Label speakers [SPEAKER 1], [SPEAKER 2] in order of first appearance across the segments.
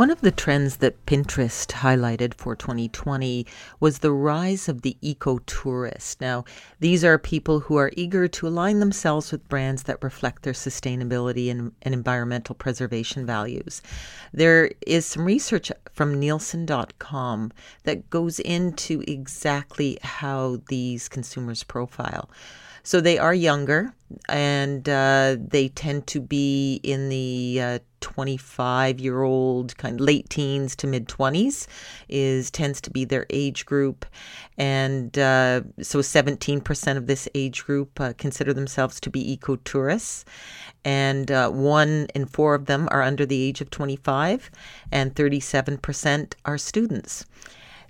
[SPEAKER 1] One of the trends that Pinterest highlighted for 2020 was the rise of the eco tourist. Now, these are people who are eager to align themselves with brands that reflect their sustainability and, and environmental preservation values. There is some research from Nielsen.com that goes into exactly how these consumers profile. So they are younger and uh, they tend to be in the uh, 25 year old kind of late teens to mid 20s is tends to be their age group. And uh, so 17% of this age group uh, consider themselves to be eco tourists and uh, one in four of them are under the age of 25 and 37% are students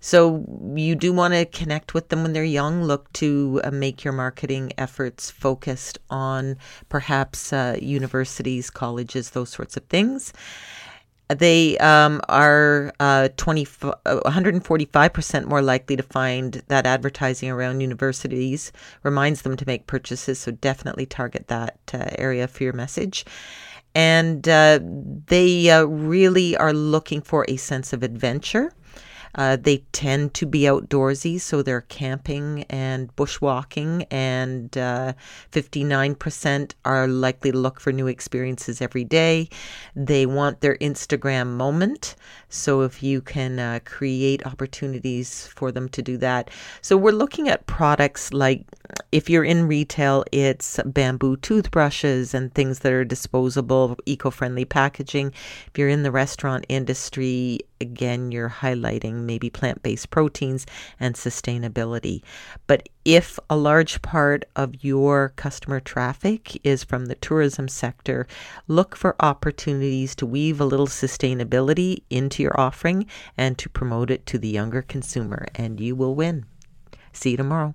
[SPEAKER 1] so you do want to connect with them when they're young. Look to uh, make your marketing efforts focused on perhaps uh, universities, colleges, those sorts of things. They um, are uh, 20, 145% uh, more likely to find that advertising around universities reminds them to make purchases. So definitely target that uh, area for your message and uh, they uh, really are looking for a sense of adventure. Uh, they tend to be outdoorsy, so they're camping and bushwalking, and uh, 59% are likely to look for new experiences every day. They want their Instagram moment, so if you can uh, create opportunities for them to do that. So we're looking at products like if you're in retail, it's bamboo toothbrushes and things that are disposable, eco friendly packaging. If you're in the restaurant industry, again, you're highlighting maybe plant based proteins and sustainability. But if a large part of your customer traffic is from the tourism sector, look for opportunities to weave a little sustainability into your offering and to promote it to the younger consumer, and you will win. See you tomorrow.